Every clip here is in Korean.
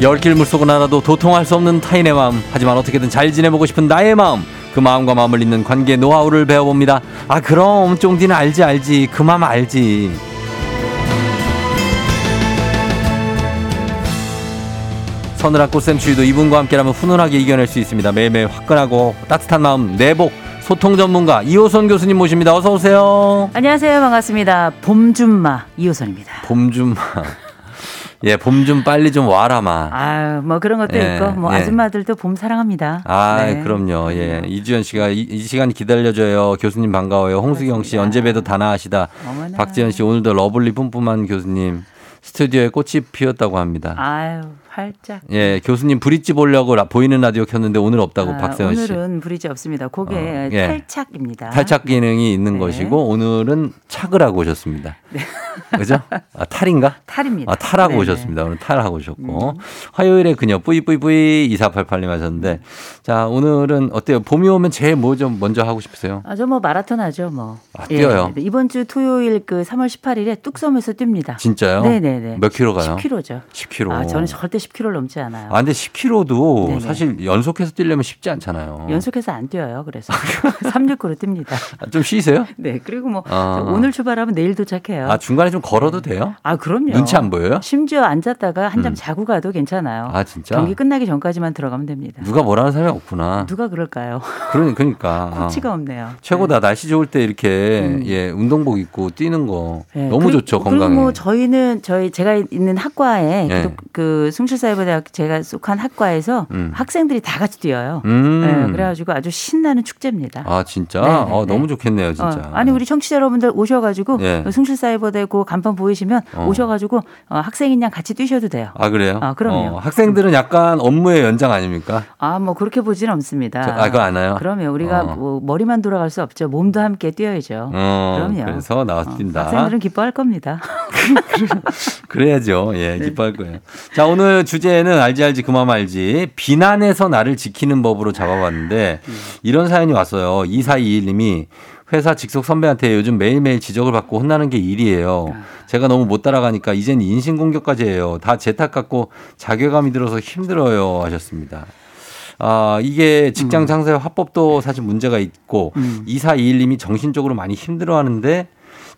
열길 물속은 알아도 도통할 수 없는 타인의 마음. 하지만 어떻게든 잘 지내보고 싶은 나의 마음. 그 마음과 마음을 잇는 관계 노하우를 배워봅니다. 아 그럼 쫑디는 알지 알지. 그 마음 알지. 서늘한 꽃샘 추위도 이분과 함께라면 훈훈하게 이겨낼 수 있습니다. 매일매일 화끈하고 따뜻한 마음 내복 소통 전문가 이호선 교수님 모십니다. 어서 오세요. 안녕하세요. 반갑습니다. 봄준마 이호선입니다. 봄좀 예, 봄 좀 빨리 좀 와라마. 아유, 뭐 그런 것도 예, 있고, 뭐 예. 아줌마들도 봄 사랑합니다. 아, 네. 그럼요. 예. 이주연 씨가 이, 이 시간 기다려줘요. 교수님 반가워요. 홍수경 씨 언제 봬도 단아하시다. 어머나. 박지현 씨 오늘도 lovely 뿜뿜한 교수님 스튜디오에 꽃이 피었다고 합니다. 아유, 활짝. 예, 교수님 브릿지 보려고 라- 보이는 라디오 켰는데 오늘 없다고 아, 박세현 씨. 오늘은 브리지 없습니다. 그게 어, 예. 탈착입니다. 탈착 기능이 있는 네. 것이고 오늘은 착을 하고 오셨습니다. 그죠? 아, 탈인가? 탈입니다. 아, 탈하고 네네. 음. 오셨습니다. 오늘 탈하고 오셨고. 화요일에 그녀 뿌이뿌이뿌이 2488님 하셨는데 자, 오늘은 어때요? 봄이 오면 제일 뭐 좀 먼저 하고 싶으세요? 아, 저 뭐 마라톤 하죠, 뭐. 아, 뛰어요? 네, 이번 주 토요일 그 3월 18일에 뚝섬에서 뜁니다. 진짜요? 네 네 네. 몇 킬로 가요? 10km죠. 10kg. 아, 저는 절대 10km를 넘지 않아요. 아, 근데 10kg도 네네. 사실 연속해서 뛰려면 쉽지 않잖아요. 연속해서 안 뛰어요. 그래서 369로 뜁니다. 아, 좀 쉬세요? 네. 그리고 뭐 아. 오늘 출발하면 내일 도착해요. 아, 중간 에 좀 걸어도 돼요? 아, 그럼요. 눈치 안 보여요? 심지어 앉았다가 한잠 음. 자고 가도 괜찮아요. 아, 진짜? 경기 끝나기 전까지만 들어가면 됩니다. 누가 뭐라는 사람이 없구나. 누가 그럴까요? 그러니, 그러니까. 코치가 없네요. 최고다. 날씨 좋을 때 이렇게 음. 예 운동복 입고 뛰는 거 네. 너무 그리고- 좋죠 그리고 건강에. 뭐 저희는 저희 제가 있는 학과에 네. 그, 그 숭실사이버대학 제가 속한 학과에서 음. 학생들이 다 같이 뛰어요. 음. 네, 그래가지고 아주 신나는 축제입니다. 아 진짜. 네, 네, 어, 네. 너무 좋겠네요 진짜. 어, 아니 우리 청취자 여러분들 오셔가지고 예. 숭실사이버대 그 간판 보이시면 어. 오셔가지고 어, 학생인 양 같이 뛰셔도 돼요. 아 그래요? 아, 그럼요. 어, 학생들은 약간 업무의 연장 아닙니까? 아 뭐 그렇게 보지는 않습니다. 저- 아 그거 아나요? 그러면 우리가 어. 뭐 머리만 돌아갈 수 없죠. 몸도 함께 뛰어야죠. 어, 그럼요. 그래서 나와서 어, 뛴다. 학생들은 기뻐할 겁니다. 그래야죠. 예, 네. 기뻐할 거예요. 자, 오늘 주제는 알지 알지 그만 알지. 비난에서 나를 지키는 법으로 잡아봤는데 음. 이런 사연이 왔어요. 2421님이 회사 직속 선배한테 요즘 매일매일 지적을 받고 혼나는 게 일이에요. 아. 제가 너무 못 따라가니까 이젠 인신공격까지 해요. 다 제 탓 같고 자괴감이 들어서 힘들어요. 하셨습니다. 아, 이게 직장 장사의 화법도 사실 문제가 있고 음. 2421님이 정신적으로 많이 힘들어 하는데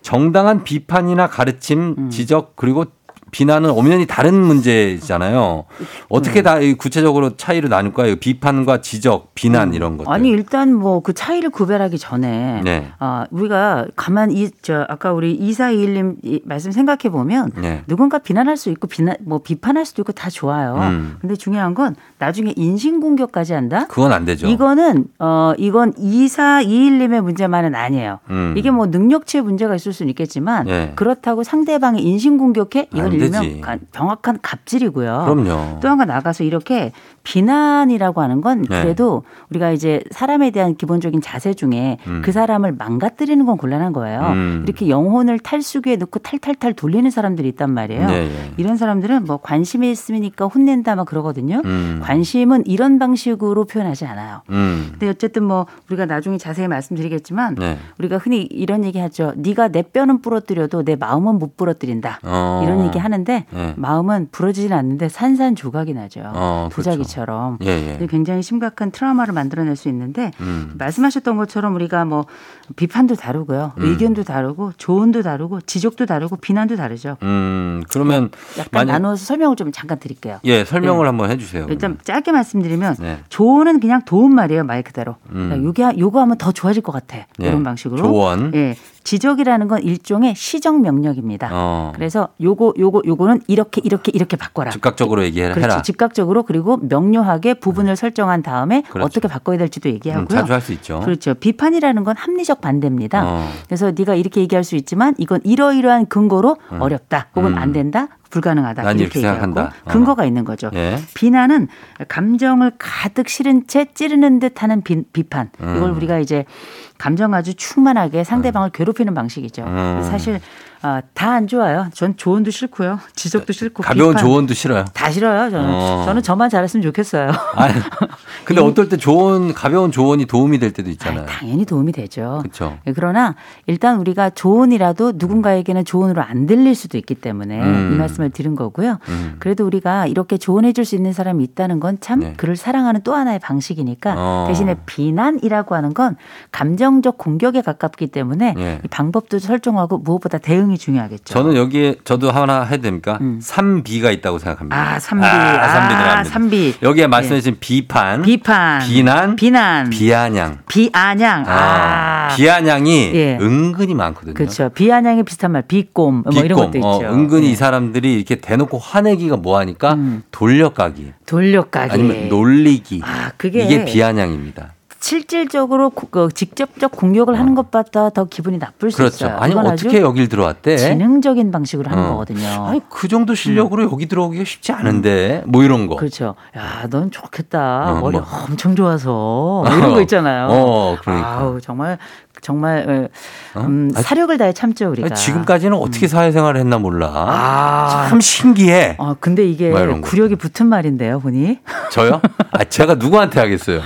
정당한 비판이나 가르침, 음. 지적 그리고 비난은 엄연히 다른 문제잖아요. 어떻게 다이 구체적으로 차이를 나눌까요? 비판과 지적, 비난 이런 것들. 음. 아니 일단 뭐 그 차이를 구별하기 전에 네. 아 우리가 가만 이 저 아까 우리 이사이일님 이 말씀 생각해 보면 네. 누군가 비난할 수 있고 비난 뭐 비판할 수도 있고 다 좋아요. 음. 근데 중요한 건 나중에 인신 공격까지 한다. 그건 안 되죠. 이거는 어 이건 이사이일님의 문제만은 아니에요. 음. 이게 뭐 능력치의 문제가 있을 수는 있겠지만 네. 그렇다고 상대방의 인신 공격해 이건 가- 정확한 갑질이고요. 그럼요. 또한번 나가서 이렇게 비난이라고 하는 건 네. 그래도 우리가 이제 사람에 대한 기본적인 자세 중에 음. 그 사람을 망가뜨리는 건 곤란한 거예요. 음. 이렇게 영혼을 탈수기에 넣고 탈탈탈 돌리는 사람들이 있단 말이에요. 네, 네. 이런 사람들은 뭐 관심이 있으니까 혼낸다 막 그러거든요. 음. 관심은 이런 방식으로 표현하지 않아요. 음. 근데 어쨌든 뭐 우리가 나중에 자세히 말씀드리겠지만 네. 우리가 흔히 이런 얘기 하죠. 네가 내 뼈는 부러뜨려도 내 마음은 못 부러뜨린다. 어. 이런 얘기 하는데 네. 마음은 부러지진 않는데 산산조각이 나죠. 어, 그렇죠. 도자기처럼. 예, 예. 굉장히 심각한 트라우마를 만들어낼 수 있는데 음. 말씀하셨던 것처럼 우리가 뭐 비판도 다르고요, 음. 의견도 다르고, 조언도 다르고, 지적도 다르고, 비난도 다르죠. 음, 그러면 약간 만약- 나누어서 설명을 좀 잠깐 드릴게요. 예, 설명을 한번 해 주세요. 일단 짧게 말씀드리면 네. 조언은 그냥 도움 말이에요 말 그대로. 음. 그러니까 요게 요거 하면 더 좋아질 것 같아 예. 이런 방식으로. 조언. 예. 지적이라는 건 일종의 시정 명령입니다. 어. 그래서 요거 요거 요거는 이렇게 이렇게 이렇게 바꿔라. 즉각적으로 얘기해라. 그렇죠. 즉각적으로 그리고 명료하게 부분을 설정한 다음에 그렇죠. 어떻게 바꿔야 될지도 음, 얘기하고요. 자주 할 수 있죠. 그렇죠. 비판이라는 건 합리적 반대입니다. 어. 그래서 네가 이렇게 얘기할 수 있지만 이건 이러이러한 근거로 어렵다. 혹은 음. 안 된다. 불가능하다. 난 이렇게 이렇게 얘기하고. 어. 근거가 있는 거죠. 예. 비난은 감정을 가득 실은 채 찌르는 듯하는 비. 이걸 음. 우리가 이제 감정 아주 충만하게 상대방을 괴롭히는 방식이죠. 음. 사실 아, 다안 좋아요. 전 조언도 싫고요. 지적도 싫고 가벼운 비판 조언도 싫어요. 다 싫어요. 저는 어. 저는 저만 잘했으면 좋겠어요. 아니, 근데 어떨 때 좋은 가벼운 조언이 도움이 될 때도 있잖아요. 아이, 당연히 도움이 되죠. 그렇죠. 예, 그러나 일단 우리가 조언이라도 누군가에게는 조언으로 안 들릴 수도 있기 때문에 음. 이 말씀을 드린 거고요. 음. 그래도 우리가 이렇게 조언해 줄 수 있는 사람이 있다는 건참 네. 그를 사랑하는 또 하나의 방식이니까 어. 대신에 비난이라고 하는 건 감정 적 공격에 가깝기 때문에 예. 이 방법도 설정하고 무엇보다 대응이 중요하겠죠. 저는 여기에 저도 하나 해도 됩니까? 음. 삼비가 있다고 생각합니다. 아, 삼비. 아, 아, 삼비 들어갑니다. 삼비. 여기에 말씀해 주신 비판, 비판, 비난, 비난, 비아냥. 비아냥. 아, 아, 비아냥이 예. 은근히 많거든요. 그렇죠. 비아냥이 비슷한 말, 비꼼 뭐 이런 것도 비꼼. 있죠. 어, 은근히 네. 이 사람들이 이렇게 대놓고 화내기가 뭐 하니까 음. 돌려가기 돌려가기. 아니면 놀리기 아, 그게 이게 비아냥입니다. 실질적으로 고- 그 직접적 공격을 하는 것보다 더 기분이 나쁠 수 어. 그렇죠. 있어요. 아니 어떻게 여길 들어왔대? 지능적인 방식으로 하는 어. 거거든요. 아니 그 정도 실력으로 여기 들어오기가 쉽지 않은데 뭐 이런 거. 음. 그렇죠. 야, 넌 좋겠다. 어, 머리 뭐. 엄청 좋아서 뭐 이런 거 있잖아요. 어, 그러니까. 아우, 정말 정말 어, 어? 음, 아니, 사력을 다해 참죠 우리가. 지금까지는 어떻게 사회생활을 했나 몰라. 아. 참 신기해. 어, 근데 이게 뭐. 구력이 붙은 말인데요, 보니. 저요? 아, 제가 누구한테 하겠어요?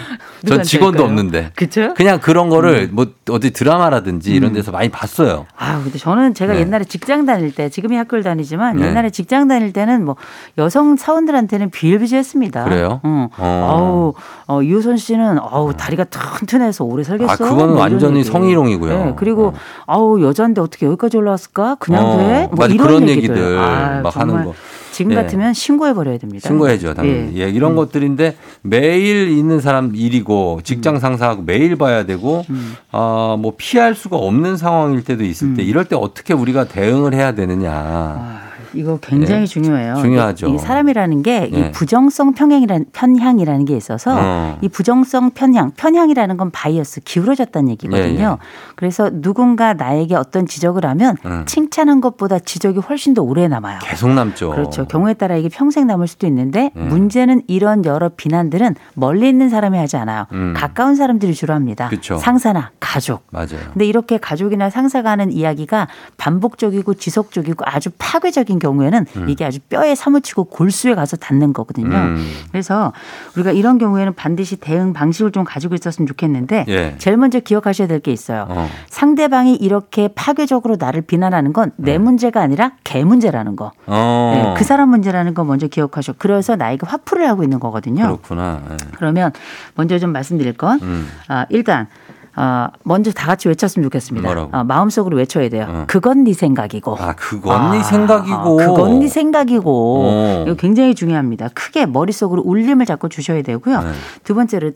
전 누구한테 직원도? 없는데. 그쵸? 그냥 그런 거를 음. 뭐 어디 드라마라든지 이런 데서 많이 봤어요. 아, 근데 저는 제가 네. 옛날에 직장 다닐 때, 지금이 학교를 다니지만 네. 옛날에 직장 다닐 때는 뭐 여성 사원들한테는 비일비재했습니다. 그래요? 응. 어. 아우, 어, 이효선 씨는 아우 다리가 튼튼해서 오래 살겠어. 아, 그거는 뭐 완전히 얘기. 성희롱이고요. 네, 그리고 어. 아우 여자인데 어떻게 여기까지 올라왔을까? 그냥 어, 돼? 뭐 맞아, 이런 그런 얘기들. 얘기들 아, 막 하는 거. 지금 예. 같으면 신고해 버려야 됩니다. 신고해죠, 당연히. 예, 이런 것들인데 매일 있는 사람 일이고 직장 상사하고 매일 봐야 되고 음. 어, 뭐 피할 수가 없는 상황일 때도 있을 때 이럴 때 어떻게 우리가 대응을 해야 되느냐. 아, 이거 굉장히 예. 중요해요. 중요하죠. 이 사람이라는 게이 예. 부정성 편향이라는 편향이라는 게 있어서 어. 이 부정성 편향, 편향이라는 건 bias 기울어졌다는 얘기거든요. 예, 예. 그래서 누군가 나에게 어떤 지적을 하면 음. 칭찬한 것보다 지적이 훨씬 더 오래 남아요. 계속 남죠. 그렇죠. 경우에 따라 이게 평생 남을 수도 있는데 예. 문제는 이런 여러 비난들은 멀리 있는 사람이 하지 않아요. 음. 가까운 사람들이 주로 합니다. 그쵸. 상사나 가족. 맞아요. 근데 이렇게 가족이나 상사가 하는 이야기가 반복적이고 지속적이고 아주 파괴적인 경우에는 이게 아주 뼈에 사무치고 골수에 가서 닿는 거거든요. 음. 그래서 우리가 이런 경우에는 반드시 대응 방식을 좀 가지고 있었으면 좋겠는데 예. 제일 먼저 기억하셔야 될 게 있어요. 어. 상대방이 이렇게 파괴적으로 나를 비난하는 건 내 문제가 아니라 개 문제라는 거. 네. 어. 네, 그 사람 문제라는 거 먼저 기억하셔. 그래서 나에게 화풀이를 하고 있는 거거든요. 그렇구나. 예. 그러면 먼저 좀 말씀드릴 건 음. 아, 일단 아, 먼저 다 같이 외쳤으면 좋겠습니다. 아, 마음속으로 외쳐야 돼요. 어. 그건 네 생각이고. 아, 그건 네 아, 생각이고. 그건 네 생각이고. 어. 이거 굉장히 중요합니다. 크게 머릿속으로 울림을 자꾸 주셔야 되고요. 네. 두 번째로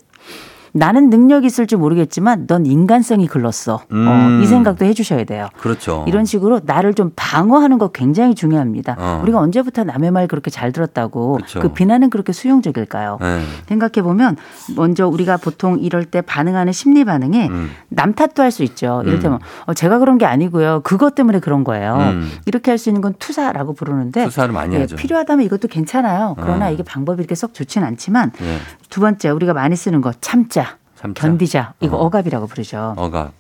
나는 능력이 있을 줄 모르겠지만 넌 인간성이 글렀어. 음. 어, 이 생각도 해주셔야 돼요. 그렇죠. 이런 식으로 나를 좀 방어하는 거 굉장히 중요합니다. 어. 우리가 언제부터 남의 말 그렇게 잘 들었다고 그렇죠. 그 비난은 그렇게 수용적일까요? 예. 생각해 보면 먼저 우리가 보통 이럴 때 반응하는 심리 반응에 음. 남 탓도 할 수 있죠. 이를테면 어, 제가 그런 게 아니고요. 그것 때문에 그런 거예요. 음. 이렇게 할 수 있는 건 투사라고 부르는데 투사를 많이 예, 하죠. 필요하다면 이것도 괜찮아요. 그러나 어. 이게 방법이 이렇게 썩 좋진 않지만 예. 두 번째 우리가 많이 쓰는 거 참자. 참자. 견디자. 이거 어. 어. 갑이라고 부르죠. 어가.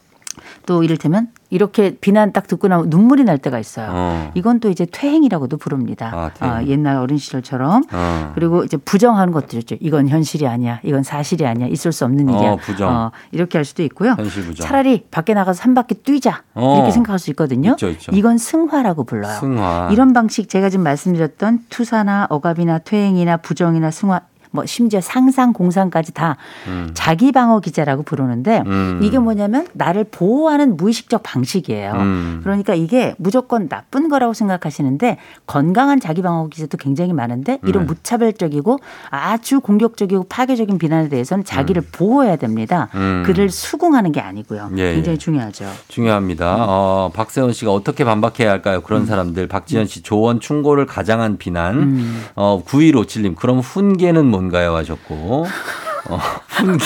또 이를테면 이렇게 비난 딱 듣고 나면 눈물이 날 때가 있어요. 어. 이건 또 이제 퇴행이라고도 부릅니다. 아, 퇴행. 아, 옛날 어린 시절처럼. 어. 그리고 이제 부정하는 것들 있죠. 이건 현실이 아니야. 이건 사실이 아니야. 있을 수 없는 일이야. 어, 부정. 이렇게 할 수도 있고요. 현실 부정. 차라리 밖에 나가서 한 바퀴 뛰자. 어. 이렇게 생각할 수 있거든요. 있죠, 있죠. 이건 승화라고 불러요. 승화. 이런 방식 제가 지금 말씀드렸던 투사나 억압이나 퇴행이나 부정이나 승화 뭐 심지어 상상 공상까지 다 음. 자기 방어 기제라고 부르는데 음. 이게 뭐냐면 나를 보호하는 무의식적 방식이에요. 음. 그러니까 이게 무조건 나쁜 거라고 생각하시는데 건강한 자기 방어 기제도 굉장히 많은데 이런 네. 무차별적이고 아주 공격적이고 파괴적인 비난에 대해서는 자기를 보호해야 됩니다. 음. 그를 수긍하는 게 아니고요. 예, 굉장히 예. 중요하죠. 중요합니다. 어, 박세원 씨가 어떻게 반박해야 할까요? 그런 음. 사람들. 박지현 씨 조언 충고를 가장한 비난. 음. 어, 9157님 그럼 훈계는 뭔 가요 하셨고. 어, 훈계.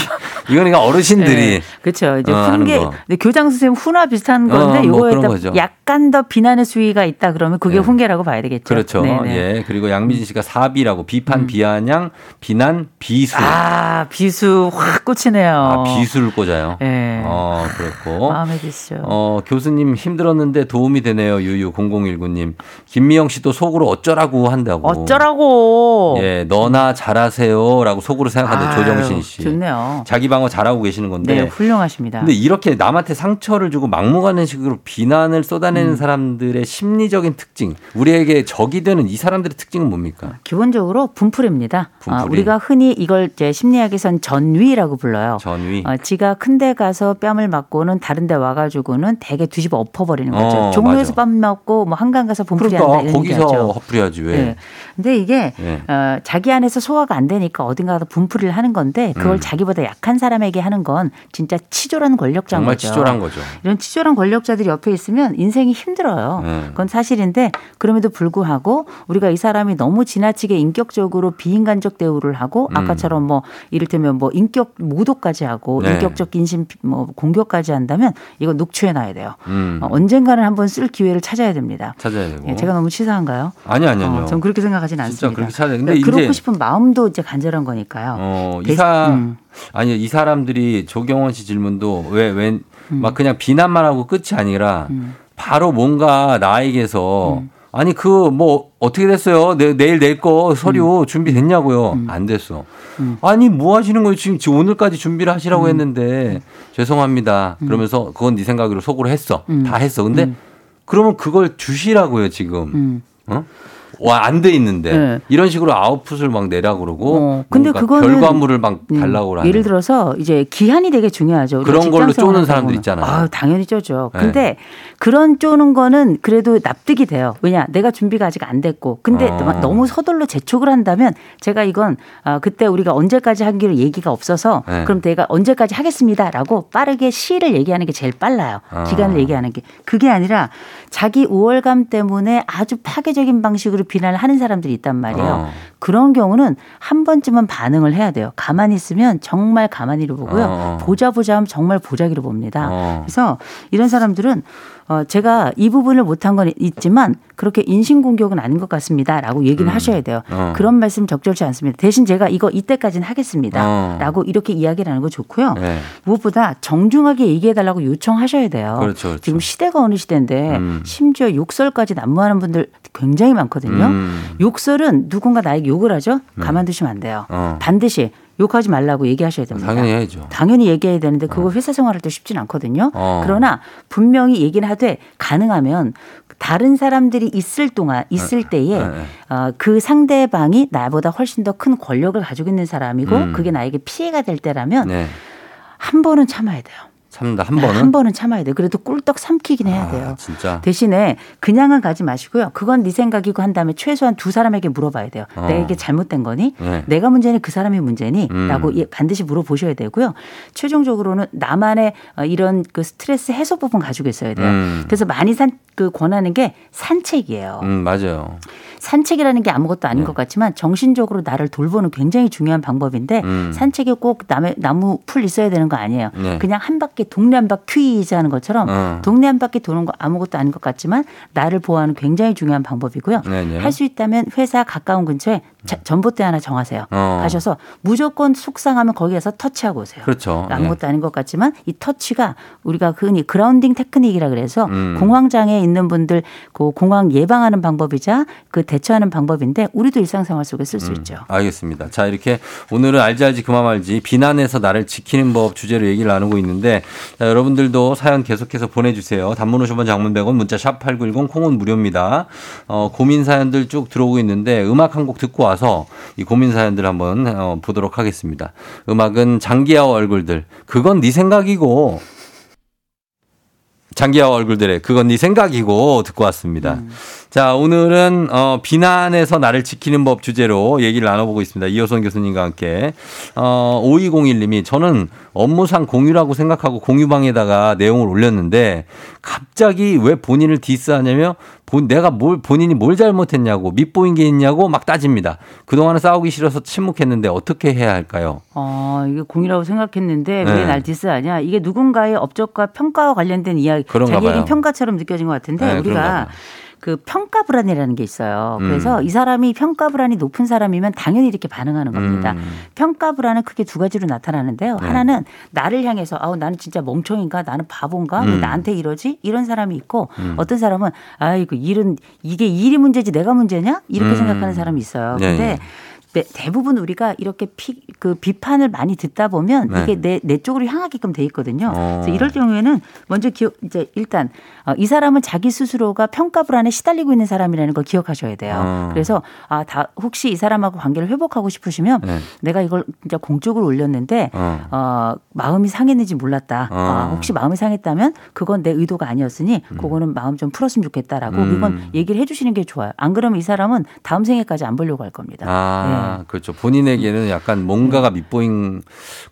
이건 그러니까 어르신들이 그렇죠. 이제 어, 훈계, 거. 근데 교장 선생님 훈화 비슷한 건데 어, 뭐 요거에 그런 딱 거죠. 약간 더 비난의 수위가 있다 그러면 그게 네. 훈계라고 봐야 되겠죠. 그렇죠. 네네. 예. 그리고 양미진 씨가 사비라고 비판, 음. 비아냥, 비난, 비수. 아 비수 확 꽂히네요. 아, 비수를 꽂아요. 예. 어, 그렇고. 마음에 드시죠. 어, 교수님 힘들었는데 도움이 되네요. 유유 0019님. 김미영 씨도 속으로 어쩌라고 한다고. 어쩌라고. 예, 너나 잘하세요라고 속으로 생각하는 조정신 씨. 좋네요. 자기 방어 잘하고 계시는 건데. 네, 훌륭하십니다. 근데 이렇게 남한테 상처를 주고 막무가내 식으로 비난을 음. 쏟아내는 사람들의 심리적인 특징, 우리에게 적이 되는 이 사람들의 특징은 뭡니까? 기본적으로 분풀입니다. 분풀이. 아, 우리가 흔히 이걸 이제 심리학에선 전위라고 불러요. 전위. 어, 지가 큰데 가서 뺨을 맞고는 다른데 와가지고는 대게 뒤집어 엎어버리는 거죠. 어, 종로에서 맞아. 뺨 맞고 뭐 한강 가서 분풀이 한다 그러니까 이런 거기서 얘기하죠. 헛부려야지 왜? 네. 근데 이게 예. 어, 자기 안에서 소화가 안 되니까 어딘가 가서 분풀이를 하는 건데 그걸 음. 자기보다 약한 사람 에게 하는 건 진짜 치졸한 권력자인 정말 거죠. 치졸한 거죠. 이런 치졸한 권력자들이 옆에 있으면 인생이 힘들어요. 네. 그건 사실인데 그럼에도 불구하고 우리가 이 사람이 너무 지나치게 인격적으로 비인간적 대우를 하고 음. 아까처럼 뭐 이를테면 뭐 인격 모독까지 하고 네. 인격적 인신 뭐 공격까지 한다면 이거 녹취해 놔야 돼요. 음. 어, 언젠가는 한번 쓸 기회를 찾아야 됩니다. 찾아야 되고. 예, 제가 너무 치사한가요? 아니 아니 아니요. 어, 전 그렇게 생각하지는 진짜 않습니다. 그렇게 찾아야 돼. 근데 그러니까 그렇고 싶은 마음도 이제 간절한 거니까요. 어, 대- 이사 음. 아니 이 사람들이 조경원 씨 질문도 왜왜막 음. 그냥 비난만 하고 끝이 아니라 바로 뭔가 나에게서 음. 아니 그 뭐 어떻게 됐어요? 내, 내일 낼 거 서류 준비됐냐고요? 안 됐어. 음. 아니 뭐 하시는 거예요? 지금, 지금 오늘까지 준비를 하시라고 했는데 죄송합니다. 음. 그러면서 그건 네 생각으로 속으로 했어. 다 했어. 근데 그러면 그걸 주시라고요 지금. 음. 어? 와, 안 돼 있는데. 네. 이런 식으로 아웃풋을 막 내라 그러고. 어, 근데 그거는 결과물을 막 음, 달라고 그러는. 예를 들어서 이제 기한이 되게 중요하죠. 그런 걸로 쪼는 사람들. 있잖아요. 아, 당연히 쪼죠. 네. 근데 그런 쪼는 거는 그래도 납득이 돼요. 왜냐, 내가 준비가 아직 안 됐고. 근데 어. 너무 서둘러 재촉을 한다면 제가 이건 아, 그때 우리가 언제까지 하기로 얘기가 없어서 네. 그럼 내가 언제까지 하겠습니다라고 빠르게 시를 얘기하는 게 제일 빨라요. 아. 기간을 얘기하는 게 그게 아니라 자기 우월감 때문에 아주 파괴적인 방식으로 비난을 하는 사람들이 있단 말이에요. 어. 그런 경우는 한 번쯤은 반응을 해야 돼요. 가만히 있으면 정말 가만히로 보고요. 어. 보자 보자 하면 정말 보자기로 봅니다. 어. 그래서 이런 사람들은 어, 제가 이 부분을 못한 건 있지만 그렇게 인신공격은 아닌 것 같습니다 라고 얘기는 하셔야 돼요. 어. 그런 말씀 적절치 않습니다. 대신 제가 이거 이때까지는 하겠습니다. 어. 라고 이렇게 이야기를 하는 거 좋고요. 네. 무엇보다 정중하게 얘기해달라고 요청하셔야 돼요. 그렇죠, 그렇죠. 지금 시대가 어느 시대인데 음. 심지어 욕설까지 난무하는 분들 굉장히 많거든요. 음. 욕설은 누군가 나에게 욕을 하죠? 가만두시면 안 돼요. 어. 반드시 욕하지 말라고 얘기하셔야 됩니다. 당연히 해야죠. 당연히 얘기해야 되는데 그거 회사 생활할 때 쉽진 않거든요. 어. 그러나 분명히 얘기는 하되 가능하면 다른 사람들이 있을 동안 있을 때에 네, 네. 어, 그 상대방이 나보다 훨씬 더 큰 권력을 가지고 있는 사람이고 음. 그게 나에게 피해가 될 때라면 네. 한 번은 참아야 돼요. 참다 한 번은. 한 번은 참아야 돼요. 그래도 꿀떡 삼키긴 해야 돼요. 아, 진짜. 대신에 그냥은 가지 마시고요. 그건 네 생각이고 한 다음에 최소한 두 사람에게 물어봐야 돼요. 어. 내가 이게 잘못된 거니? 네. 내가 문제니 그 사람이 문제니? 음. 라고 예, 반드시 물어보셔야 되고요. 최종적으로는 나만의 어, 이런 그 스트레스 해소법은 가지고 있어야 돼요. 음. 그래서 많이 산, 그 권하는 게 산책이에요. 음, 맞아요. 산책이라는 게 아무것도 아닌 네. 것 같지만 정신적으로 나를 돌보는 굉장히 중요한 방법인데 음. 산책이 꼭 남의 나무 풀 있어야 되는 거 아니에요. 네. 그냥 한 바퀴 동네 한 바퀴 퀴즈 하는 것처럼 어. 동네 한 바퀴 도는 거 아무것도 아닌 것 같지만 나를 보호하는 굉장히 중요한 방법이고요. 네, 네. 할수 있다면 회사 가까운 근처에 자- 전봇대 하나 정하세요. 어. 가셔서 무조건 속상하면 거기 가서 터치하고 오세요. 그렇죠. 아무것도 아닌 것 같지만 이 터치가 우리가 흔히 그라운딩 테크닉이라 그래서 음. 공황장애 있는 분들 그 공황 예방하는 방법이자 그 대처하는 방법인데 우리도 일상생활 속에 쓸수 음, 있죠. 알겠습니다. 자, 이렇게 오늘은 알지 알지 그만 말지 비난에서 나를 지키는 법 주제로 얘기를 나누고 있는데 자, 여러분들도 사연 계속해서 보내주세요. 단문 50원 장문 100원 문자 샵 8910 콩은 무료입니다. 어, 고민 사연들 쭉 들어오고 있는데 음악 한 곡 듣고 와서 이 고민 사연들 한번 어, 보도록 하겠습니다. 음악은 장기하와 얼굴들. 그건 네 생각이고 장기하와 얼굴들의 그건 네 생각이고 듣고 왔습니다. 음. 자, 오늘은 어, 비난에서 나를 지키는 법 주제로 얘기를 나눠보고 있습니다. 이호선 교수님과 함께. 어, 5201님이 저는 업무상 공유라고 생각하고 공유방에다가 내용을 올렸는데 갑자기 왜 본인을 디스하냐며 본, 내가 뭘, 본인이 뭘 잘못했냐고 밉보인 게 있냐고 막 따집니다. 그동안은 싸우기 싫어서 침묵했는데 어떻게 해야 할까요? 어, 이게 공유라고 생각했는데 네. 왜 날 디스하냐? 이게 누군가의 업적과 평가와 관련된 이야기, 자기. 평가처럼 느껴진 것 같은데 네, 우리가 봐요. 그 평가 불안이라는 게 있어요. 음. 그래서 이 사람이 평가 불안이 높은 사람이면 당연히 이렇게 반응하는 겁니다. 음. 평가 불안은 크게 두 가지로 나타나는데요. 네. 하나는 나를 향해서 아우 나는 진짜 멍청인가 나는 바본가 왜 음. 나한테 이러지 이런 사람이 있고 음. 어떤 사람은 아이고 일은 이게 일이 문제지 내가 문제냐 이렇게 음. 생각하는 사람이 있어요. 네, 근데 네. 대- 대부분 우리가 이렇게 피, 그 비판을 많이 듣다 보면 네. 이게 내, 내 쪽으로 향하게끔 돼 있거든요. 어. 그래서 이럴 경우에는 먼저 기억, 이제 일단 어, 이 사람은 자기 스스로가 평가 불안에 시달리고 있는 사람이라는 걸 기억하셔야 돼요. 어. 그래서 아, 다 혹시 이 사람하고 관계를 회복하고 싶으시면 네. 내가 이걸 진짜 공적으로 올렸는데 어. 어, 마음이 상했는지 몰랐다. 어. 아, 혹시 마음이 상했다면 그건 내 의도가 아니었으니 그거는 마음 좀 풀었으면 좋겠다라고 음. 이건 얘기를 해주시는 게 좋아요. 안 그러면 이 사람은 다음 생에까지 안 보려고 할 겁니다. 아, 네. 그렇죠. 본인에게는 약간 뭔가가 밑보인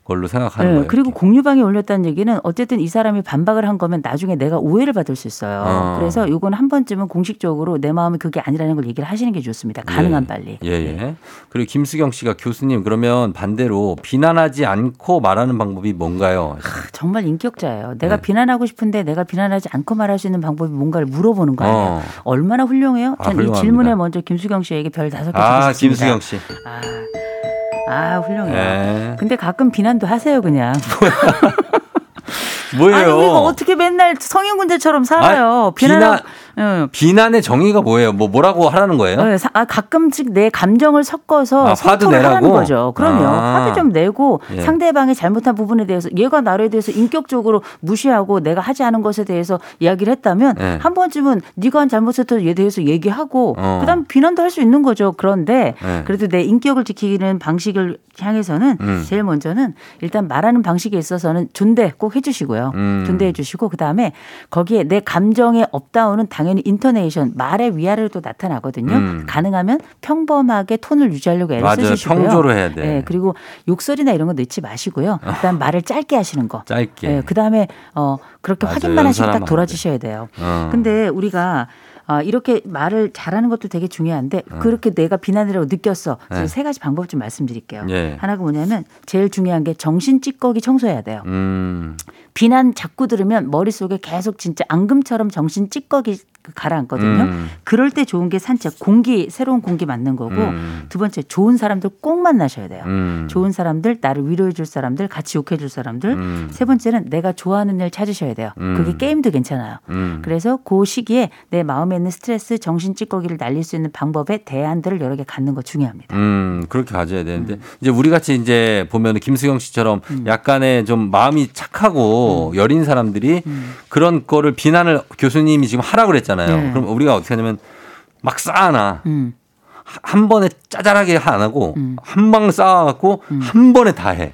걸로 생각하는 네, 거예요. 그리고 이렇게. 공유방에 올렸다는 얘기는 어쨌든 이 사람이 반박을 한 거면 나중에 내가 오해를 받을 수 있어요. 어. 그래서 요건 한 번쯤은 공식적으로 내 마음이 그게 아니라는 걸 얘기를 하시는 게 좋습니다. 가능한 예. 빨리. 예, 예. 그리고 김수경 씨가 교수님 그러면 반대로 비난하지 않고 말하는 방법이 뭔가요? 정말 인격자예요. 내가 네. 비난하고 싶은데 내가 비난하지 않고 말할 수 있는 방법이 뭔가를 물어보는 거 아니에요. 어. 얼마나 훌륭해요? 아, 전이 훌륭합니다. 질문에 먼저 김수경 씨에게 별 다섯 개 아, 주고 싶습니다. 김수경 씨. 아, 아 훌륭해요. 예. 근데 가끔 비난도 하세요 그냥. 뭐예요? 아니 우리가 어떻게 맨날 성인군대처럼 살아요. 아, 비난- 비난하- 응. 비난의 정의가 뭐예요? 뭐 뭐라고 하라는 거예요? 네, 사- 아, 가끔씩 내 감정을 섞어서 아, 화도 내라고? 거죠. 그럼요. 아. 화도 좀 내고 예. 상대방의 잘못한 부분에 대해서 얘가 나에 대해서 인격적으로 무시하고 내가 하지 않은 것에 대해서 이야기를 했다면 예. 한 번쯤은 네가 한 잘못에 대해서 얘기하고 어. 그다음 비난도 할 수 있는 거죠. 그런데 예. 그래도 내 인격을 지키는 방식을 향해서는 음. 제일 먼저는 일단 말하는 방식에 있어서는 존대 꼭 해주시고요. 음. 존대해 주시고 그다음에 거기에 내 감정의 up down은 당연히 intonation 말의 위아래로 나타나거든요. 음. 가능하면 평범하게 톤을 유지하려고 애를 맞아요. 쓰시고요. 평조로 해야 돼. 예, 그리고 욕설이나 이런 거 넣지 마시고요. 그다음 말을 짧게 하시는 거. 짧게. 예, 그다음에 어 그렇게 맞아요. 확인만 하시고 딱 돌아주셔야 돼요. 어. 근데 우리가 아, 이렇게 말을 잘하는 것도 되게 중요한데 그렇게 내가 비난이라고 느꼈어. 그래서 네. 세 가지 방법 좀 말씀드릴게요. 예. 하나가 뭐냐면 제일 중요한 게 정신 찌꺼기 청소해야 돼요. 음. 비난 자꾸 들으면 머릿속에 계속 진짜 앙금처럼 정신 찌꺼기 가라앉거든요. 음. 그럴 때 좋은 게 산책, 공기, 새로운 공기 맞는 거고 음. 두 번째 좋은 사람들 꼭 만나셔야 돼요. 음. 좋은 사람들, 나를 위로해 줄 사람들, 같이 욕해 줄 사람들. 음. 세 번째는 내가 좋아하는 일 찾으셔야 돼요. 음. 그게 게임도 괜찮아요. 음. 그래서 그 시기에 내 마음에 있는 스트레스, 정신 찌꺼기를 날릴 수 있는 방법의 대안들을 여러 개 갖는 거 중요합니다. 음, 그렇게 가져야 되는데 음. 이제 우리 같이 이제 보면은 김수경 씨처럼 약간의 좀 마음이 착하고 여린 사람들이 음. 그런 거를 비난을 교수님이 지금 하라고 그랬잖아요. 네. 그럼 우리가 어떻게 하냐면 막 쌓아놔. 음. 한 번에 짜잘하게 안 하고 음. 한방 쌓아갖고 한 번에 다 해.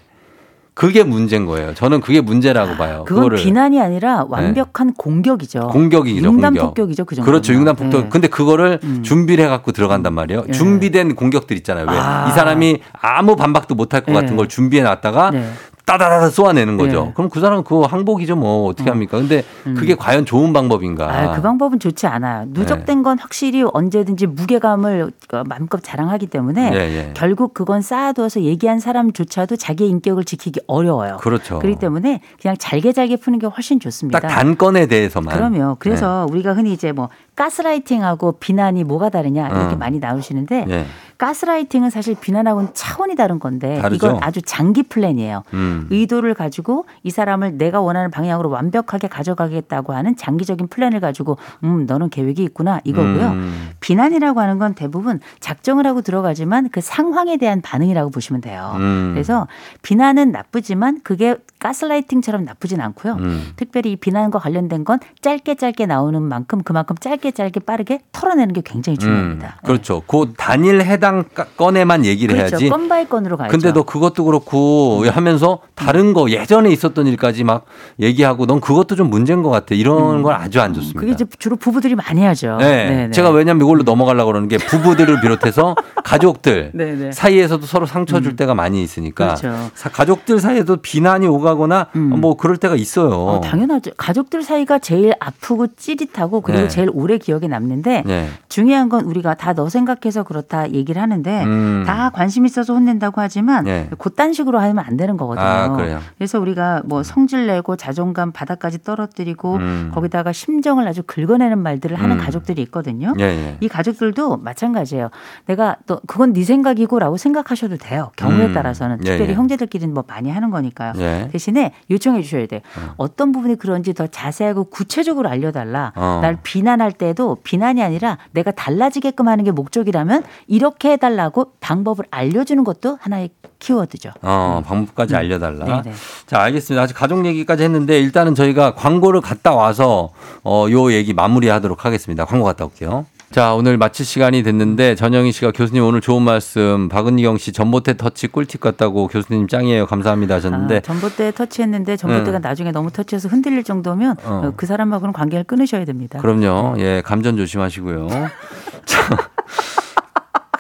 그게 문제인 거예요. 저는 그게 문제라고 봐요. 그건 그거를 네. 비난이 아니라 완벽한 공격이죠. 공격이죠. 융단 공격. 폭격이죠. 그 정도. 그렇죠. 융단 폭격. 근데 그거를 음. 준비를 해갖고 들어간단 말이에요. 예. 준비된 공격들 있잖아요. 왜? 아. 이 사람이 아무 반박도 못할 것 예. 같은 걸 준비해 놨다가 네. 따다다다 쏘아내는 거죠. 예. 그럼 그 사람은 그거 항복이죠. 뭐 어떻게 합니까? 근데 그게 과연 좋은 방법인가? 음. 아, 그 방법은 좋지 않아요. 누적된 건 확실히 언제든지 무게감을 어, 마음껏 자랑하기 때문에 예, 예. 결국 그건 쌓아두어서 얘기한 사람조차도 자기의 인격을 지키기 어려워요. 그렇죠. 그렇기 때문에 그냥 잘게 잘게 푸는 게 훨씬 좋습니다. 딱 단건에 대해서만. 그럼요. 그래서 우리가 흔히 이제 뭐 가스라이팅하고 비난이 뭐가 다르냐 이렇게 어. 많이 나오시는데 예. 가스라이팅은 사실 비난하고는 차원이 다른 건데 다르죠? 이건 아주 장기 플랜이에요. 음. 의도를 가지고 이 사람을 내가 원하는 방향으로 완벽하게 가져가겠다고 하는 장기적인 플랜을 가지고 음 너는 계획이 있구나 이거고요. 음. 비난이라고 하는 건 대부분 작정을 하고 들어가지만 그 상황에 대한 반응이라고 보시면 돼요. 음. 그래서 비난은 나쁘지만 그게 가스라이팅처럼 나쁘진 않고요. 음. 특별히 이 비난과 관련된 건 짧게 짧게 나오는 만큼 그만큼 짧게 짧게 빠르게 털어내는 게 굉장히 중요합니다. 음, 그렇죠. 그 단일 해당 가- 건에만 얘기를 그렇죠. 해야지. 건 by 건으로 가야죠. 근데 너 그것도 그렇고 하면서 다른 거 예전에 있었던 일까지 막 얘기하고 넌 그것도 좀 문제인 것 같아. 이런 건 아주 안 좋습니다. 음. 그게 이제 주로 부부들이 많이 하죠. 네. 네네. 제가 왜냐면 이걸로 넘어가려고 그러는 게 부부들을 비롯해서 가족들. 사이에서도 서로 상처 줄 때가 많이 있으니까 그렇죠. 사- 가족들 사이에도 비난이 오가거나 음. 뭐 그럴 때가 있어요. 어, 당연하죠. 가족들 사이가 제일 아프고 찌릿하고 그리고 네. 제일 오래 기억에 남는데 네. 중요한 건 우리가 다 너 생각해서 그렇다 얘기를 하는데 음. 다 관심 있어서 혼낸다고 하지만 네. 그딴 식으로 하면 안 되는 거거든요. 아, 그래요? 그래서 우리가 뭐 성질 내고 자존감 바닥까지 떨어뜨리고 음. 거기다가 심정을 아주 긁어내는 말들을 하는 음. 가족들이 있거든요. 예, 예. 이 가족들도 마찬가지예요. 내가 또 그건 네 생각이고라고 생각하셔도 돼요. 경우에 음. 따라서는 예, 특별히 예. 형제들끼리는 뭐 많이 하는 거니까요. 예. 대신에 요청해 주셔야 돼요. 어 떤 부분이 그런지 더 자세하고 구체적으로 알려달라. 어. 날 비난할 때도 비난이 아니라 내가 달라지게끔 하는 게 목적이라면 이렇게 해달라고 방법을 알려주는 것도 하나의 키워드죠. 어, 방법까지 알려달라. 음. 네네. 자, 알겠습니다. 아직 가족 얘기까지 했는데 일단은 저희가 광고를 갔다 와서 어, 요 얘기 마무리하도록 하겠습니다. 광고 갔다 올게요. 자, 오늘 마칠 시간이 됐는데 전영희 씨가 교수님 오늘 좋은 말씀 박은경 씨 전봇대 터치 꿀팁 같다고 교수님 짱이에요. 감사합니다 하셨는데 아, 전봇대 터치했는데 전봇대가 네. 나중에 너무 터치해서 흔들릴 정도면 어. 어, 그 사람하고는 관계를 끊으셔야 됩니다. 그럼요. 예, 감전 조심하시고요. 자,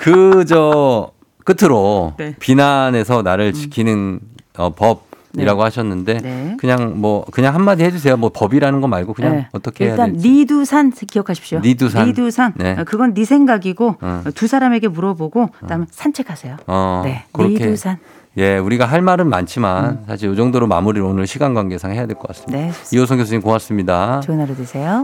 그, 저, 끝으로 네. 음. 비난에서 나를 지키는 어, 법 이라고 하셨는데 네. 그냥 뭐, 그냥 한마디 해주세요. 뭐 법이라는 거 말고 그냥 네. 어떻게 해야 일단 될지. 니두산 기억하십시오. 니두산. 니두산. 네. 어, 그건 네 생각이고 어. 어, 두 사람에게 물어보고 그다음에 산책하세요. 어, 네. 그렇게. 니두산. 예, 우리가 할 말은 많지만 사실 이 정도로 마무리를 오늘 시간 관계상 해야 될 것 같습니다. 네. 이호성 교수님 고맙습니다. 좋은 하루 되세요.